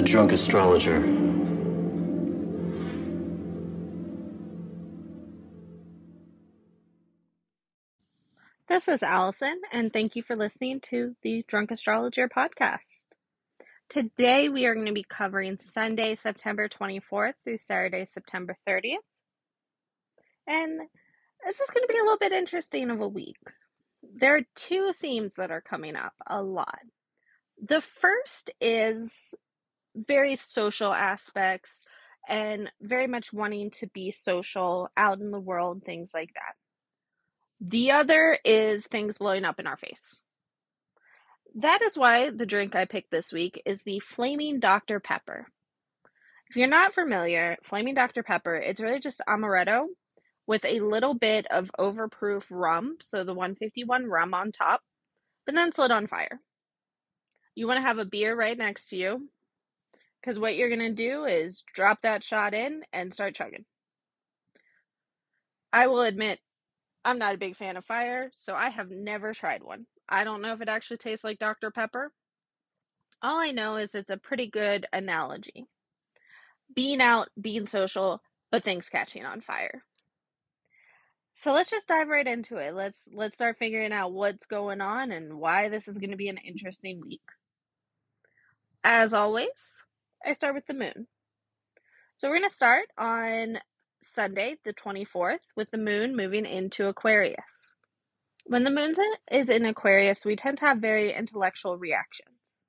The Drunk Astrologer. This is Allison, and thank you for listening to the Drunk Astrologer podcast. Today we are going to be covering Sunday, September 24th through Saturday, September 30th. And this is going to be a little bit interesting of a week. There are two themes that are coming up a lot. The first is very social aspects and very much wanting to be social out in the world, things like that. The other is things blowing up in our face. That is why the drink I picked this week is the Flaming Dr. Pepper. If you're not familiar, Flaming Dr. Pepper, it's really just amaretto with a little bit of overproof rum, so the 151 rum on top, but then it's lit on fire. You want to have a beer right next to you because what you're going to do is drop that shot in and start chugging. I will admit, I'm not a big fan of fire, so I have never tried one. I don't know if it actually tastes like Dr. Pepper. All I know is it's a pretty good analogy. Being out, being social, but things catching on fire. So let's just dive right into it. Let's let's start figuring out what's going on and why this is going to be an interesting week. As always, I start with the moon. So we're going to start on Sunday, the 24th, with the moon moving into Aquarius. When the moon is in Aquarius, we tend to have very intellectual reactions.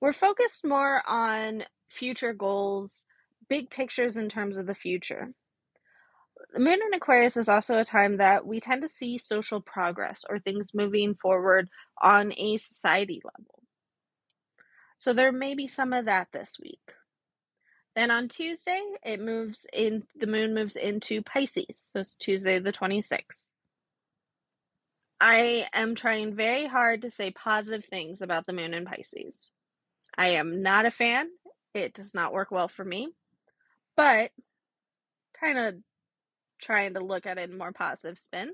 We're focused more on future goals, big pictures in terms of the future. The moon in Aquarius is also a time that we tend to see social progress or things moving forward on a society level. So there may be some of that this week. Then on Tuesday, it moves in the moon moves into Pisces. So it's Tuesday the 26th. I am trying very hard to say positive things about the moon in Pisces. I am not a fan. It does not work well for me. But kind of trying to look at it in more positive spin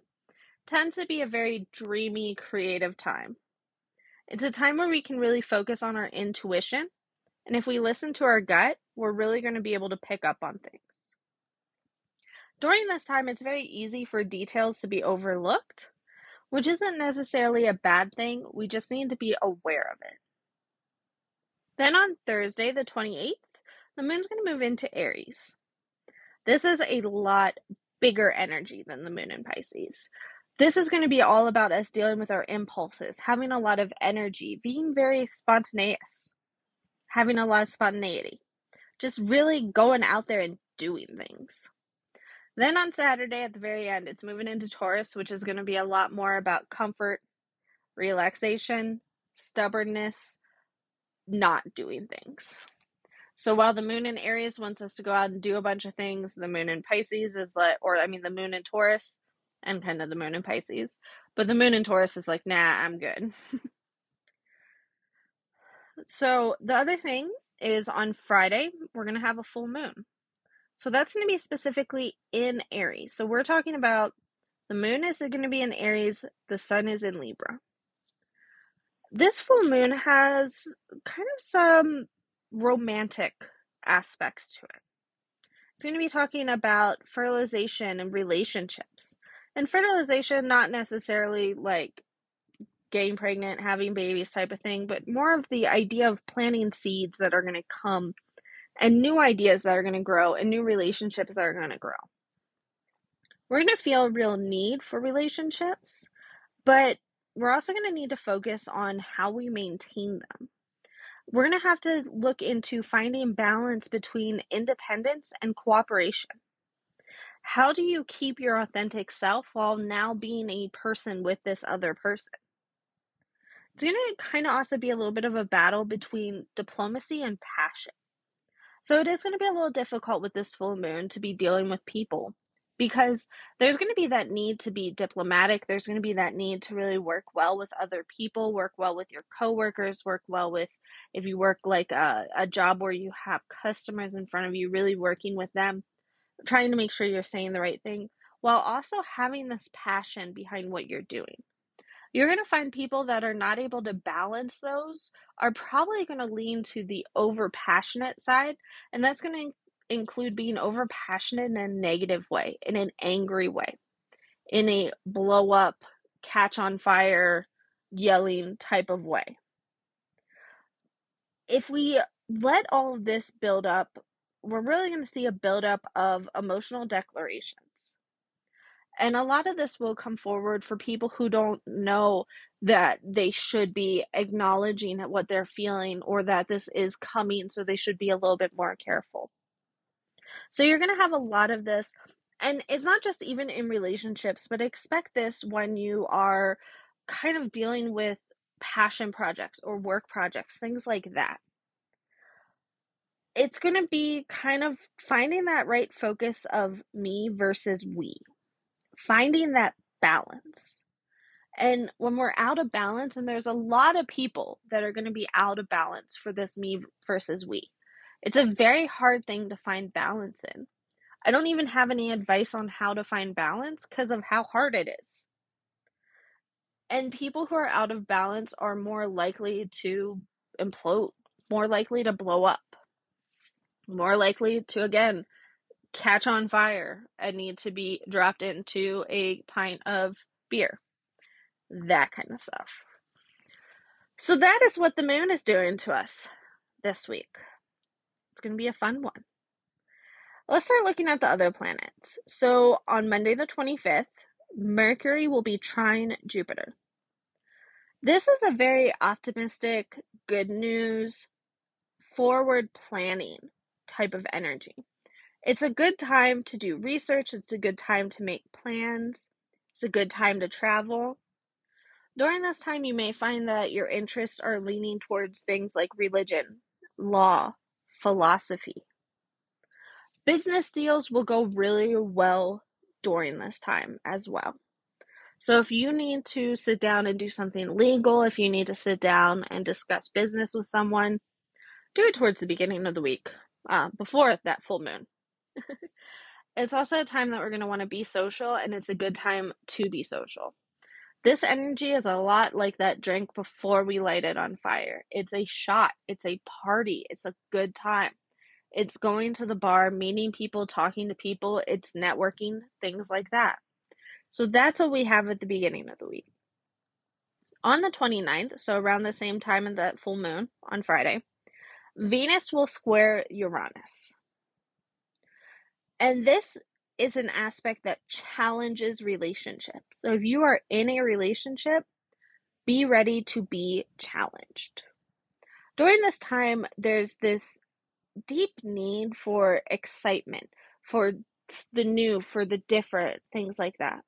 tends to be a very dreamy, creative time. It's a time where we can really focus on our intuition. And if we listen to our gut, we're really going to be able to pick up on things. During this time, it's very easy for details to be overlooked, which isn't necessarily a bad thing. We just need to be aware of it. Then on Thursday, the 28th, the moon's going to move into Aries. This is a lot bigger energy than the moon in Pisces. This is going to be all about us dealing with our impulses, having a lot of energy, being very spontaneous, having a lot of spontaneity, just really going out there and doing things. Then on Saturday at the very end, it's moving into Taurus, which is going to be a lot more about comfort, relaxation, stubbornness, not doing things. So while the moon in Aries wants us to go out and do a bunch of things, the moon in Pisces is like, or I mean, the moon in Taurus and kind of the moon in Pisces. But the moon in Taurus is like, nah, I'm good. so the other thing is on Friday, we're going to have a full moon. So that's going to be specifically in Aries. So we're talking about the moon is going to be in Aries, the sun is in Libra. This full moon has kind of some romantic aspects to it. It's going to be talking about fertilization and relationships and fertilization not necessarily like getting pregnant having babies type of thing but more of the idea of planting seeds that are going to come and new ideas that are going to grow and new relationships that are going to grow. We're going to feel a real need for relationships but we're also going to need to focus on how we maintain them. We're going to have to look into finding balance between independence and cooperation how do you keep your authentic self while now being a person with this other person? It's going to kind of also be a little bit of a battle between diplomacy and passion. So it is going to be a little difficult with this full moon to be dealing with people because there's going to be that need to be diplomatic. There's going to be that need to really work well with other people, work well with your coworkers, work well with if you work like a, a job where you have customers in front of you, really working with them trying to make sure you're saying the right thing while also having this passion behind what you're doing. You're going to find people that are not able to balance those are probably going to lean to the over passionate side, and that's going to include being over passionate in a negative way, in an angry way, in a blow up, catch on fire, yelling type of way. If we let all of this build up, we're really going to see a buildup of emotional declarations. And a lot of this will come forward for people who don't know that they should be acknowledging what they're feeling or that this is coming, so they should be a little bit more careful. So you're going to have a lot of this. And it's not just even in relationships, but expect this when you are kind of dealing with passion projects or work projects, things like that it's going to be kind of finding that right focus of me versus we, finding that balance. And when we're out of balance, and there's a lot of people that are going to be out of balance for this me versus we, it's a very hard thing to find balance in. I don't even have any advice on how to find balance because of how hard it is. And people who are out of balance are more likely to implode, more likely to blow up more likely to again catch on fire and need to be dropped into a pint of beer. That kind of stuff. So, that is what the moon is doing to us this week. It's going to be a fun one. Let's start looking at the other planets. So, on Monday, the 25th, Mercury will be trine Jupiter. This is a very optimistic, good news, forward planning type of energy. It's a good time to do research, it's a good time to make plans, it's a good time to travel. During this time, you may find that your interests are leaning towards things like religion, law, philosophy. Business deals will go really well during this time as well. So, if you need to sit down and do something legal, if you need to sit down and discuss business with someone, do it towards the beginning of the week uh, before that full moon. it's also a time that we're going to want to be social, and it's a good time to be social. This energy is a lot like that drink before we light it on fire. It's a shot, it's a party, it's a good time. It's going to the bar, meeting people, talking to people, it's networking, things like that. So that's what we have at the beginning of the week. On the 29th, so around the same time as that full moon on Friday, Venus will square Uranus. And this is an aspect that challenges relationships. So if you are in a relationship, be ready to be challenged. During this time, there's this deep need for excitement, for the new, for the different, things like that.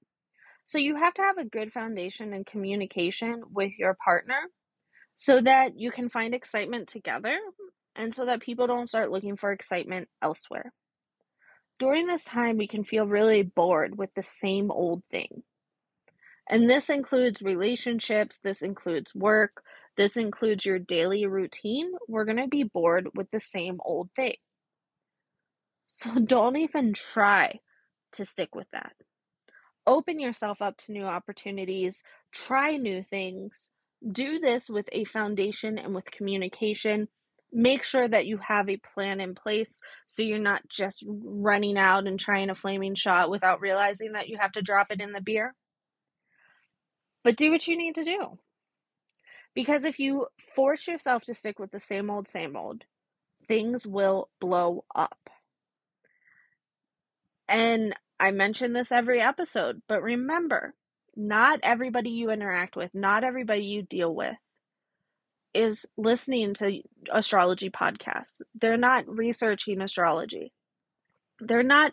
So you have to have a good foundation in communication with your partner so that you can find excitement together and so that people don't start looking for excitement elsewhere. During this time, we can feel really bored with the same old thing. And this includes relationships, this includes work, this includes your daily routine. We're going to be bored with the same old thing. So don't even try to stick with that. Open yourself up to new opportunities, try new things. Do this with a foundation and with communication make sure that you have a plan in place so you're not just running out and trying a flaming shot without realizing that you have to drop it in the beer. But do what you need to do. Because if you force yourself to stick with the same old, same old, things will blow up. And I mention this every episode, but remember, not everybody you interact with, not everybody you deal with is listening to astrology podcasts. They're not researching astrology. They're not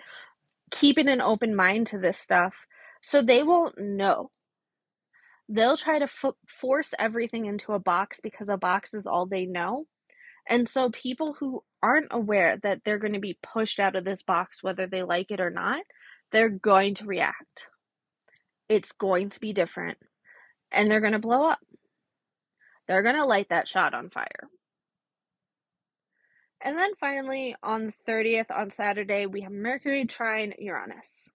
keeping an open mind to this stuff. So they won't know. They'll try to f- force everything into a box because a box is all they know. And so people who aren't aware that they're going to be pushed out of this box, whether they like it or not, they're going to react. It's going to be different. And they're going to blow up. They're going to light that shot on fire. And then finally, on the 30th, on Saturday, we have Mercury trine Uranus.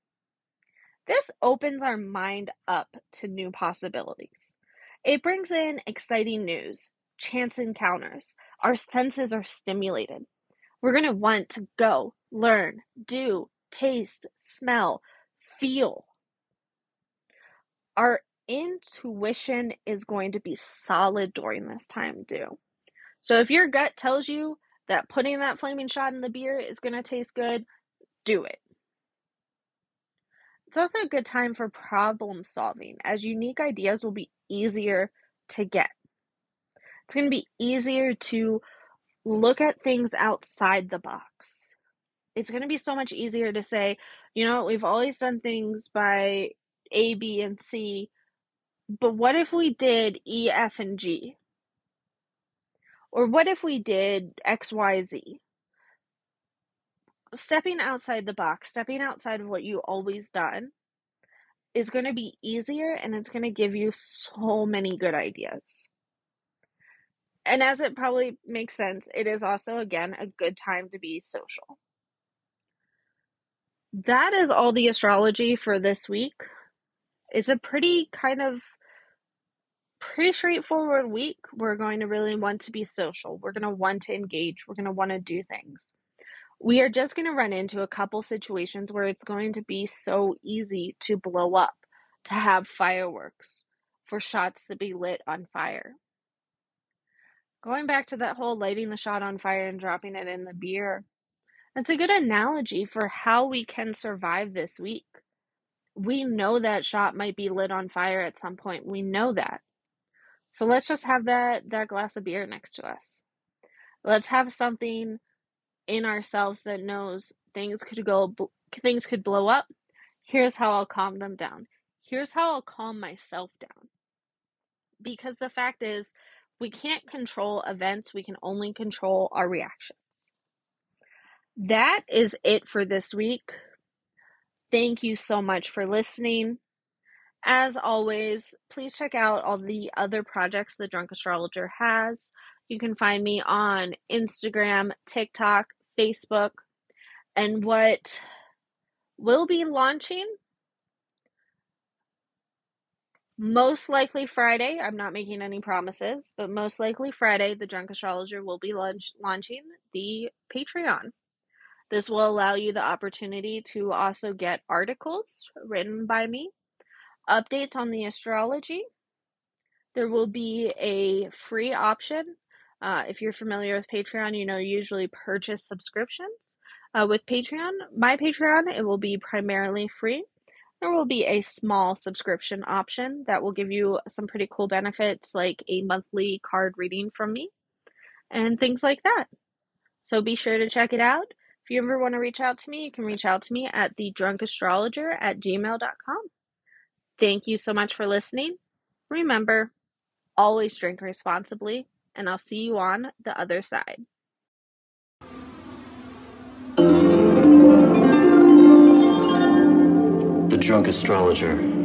This opens our mind up to new possibilities. It brings in exciting news, chance encounters. Our senses are stimulated. We're going to want to go, learn, do, taste, smell, feel. Our intuition is going to be solid during this time, too. So if your gut tells you that putting that flaming shot in the beer is going to taste good, do it. It's also a good time for problem solving, as unique ideas will be easier to get. It's going to be easier to look at things outside the box. It's going to be so much easier to say, you know, we've always done things by A, B, and C, but what if we did E, F, and G? Or what if we did X, Y, Z? stepping outside the box, stepping outside of what you always done is going to be easier and it's going to give you so many good ideas. And as it probably makes sense, it is also again a good time to be social. That is all the astrology for this week. It's a pretty kind of pretty straightforward week. We're going to really want to be social. We're going to want to engage. We're going to want to do things we are just going to run into a couple situations where it's going to be so easy to blow up, to have fireworks, for shots to be lit on fire. Going back to that whole lighting the shot on fire and dropping it in the beer, that's a good analogy for how we can survive this week. We know that shot might be lit on fire at some point. We know that. So let's just have that that glass of beer next to us. Let's have something in ourselves that knows things could go things could blow up. Here's how i'll calm them down. Here's how i'll calm myself down. Because the fact is we can't control events we can only control our reactions that is it for this week. Thank you so much for listening as always please check out all the other projects the drunk astrologer has you can find me on Instagram, TikTok, Facebook, and what will be launching most likely Friday. I'm not making any promises, but most likely Friday, the Drunk Astrologer will be launch- launching the Patreon. This will allow you the opportunity to also get articles written by me, updates on the astrology. There will be a free option uh, if you're familiar with Patreon, you know usually purchase subscriptions. Uh, with Patreon, my Patreon, it will be primarily free. There will be a small subscription option that will give you some pretty cool benefits like a monthly card reading from me and things like that. So be sure to check it out. If you ever want to reach out to me, you can reach out to me at thedrunkastrologer at gmail.com. Thank you so much for listening. Remember, always drink responsibly and I'll see you on the other side. The Drunk Astrologer.